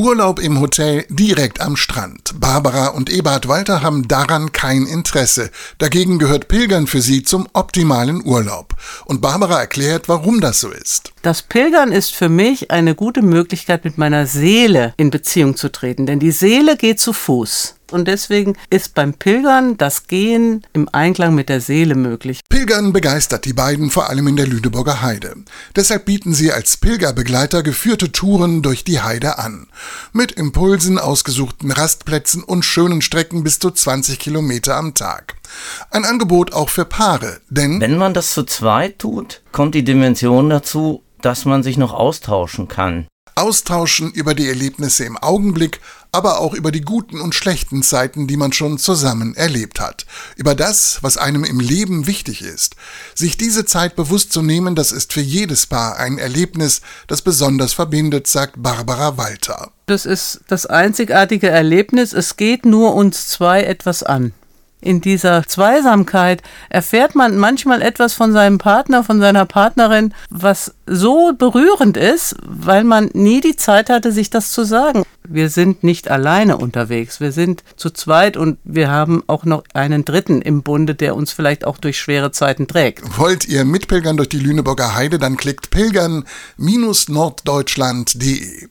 Urlaub im Hotel direkt am Strand. Barbara und Eberhard Walter haben daran kein Interesse. Dagegen gehört Pilgern für sie zum optimalen Urlaub. Und Barbara erklärt, warum das so ist. Das Pilgern ist für mich eine gute Möglichkeit, mit meiner Seele in Beziehung zu treten, denn die Seele geht zu Fuß. Und deswegen ist beim Pilgern das Gehen im Einklang mit der Seele möglich. Pilgern begeistert die beiden vor allem in der Lüneburger Heide. Deshalb bieten sie als Pilgerbegleiter geführte Touren durch die Heide an. Mit Impulsen, ausgesuchten Rastplätzen und schönen Strecken bis zu 20 Kilometer am Tag. Ein Angebot auch für Paare, denn wenn man das zu zweit tut, kommt die Dimension dazu, dass man sich noch austauschen kann. Austauschen über die Erlebnisse im Augenblick, aber auch über die guten und schlechten Zeiten, die man schon zusammen erlebt hat. Über das, was einem im Leben wichtig ist. Sich diese Zeit bewusst zu nehmen, das ist für jedes Paar ein Erlebnis, das besonders verbindet, sagt Barbara Walter. Das ist das einzigartige Erlebnis. Es geht nur uns zwei etwas an in dieser Zweisamkeit erfährt man manchmal etwas von seinem Partner, von seiner Partnerin, was so berührend ist, weil man nie die Zeit hatte, sich das zu sagen. Wir sind nicht alleine unterwegs, wir sind zu zweit und wir haben auch noch einen Dritten im Bunde, der uns vielleicht auch durch schwere Zeiten trägt. Wollt ihr mitpilgern durch die Lüneburger Heide, dann klickt pilgern-norddeutschland.de.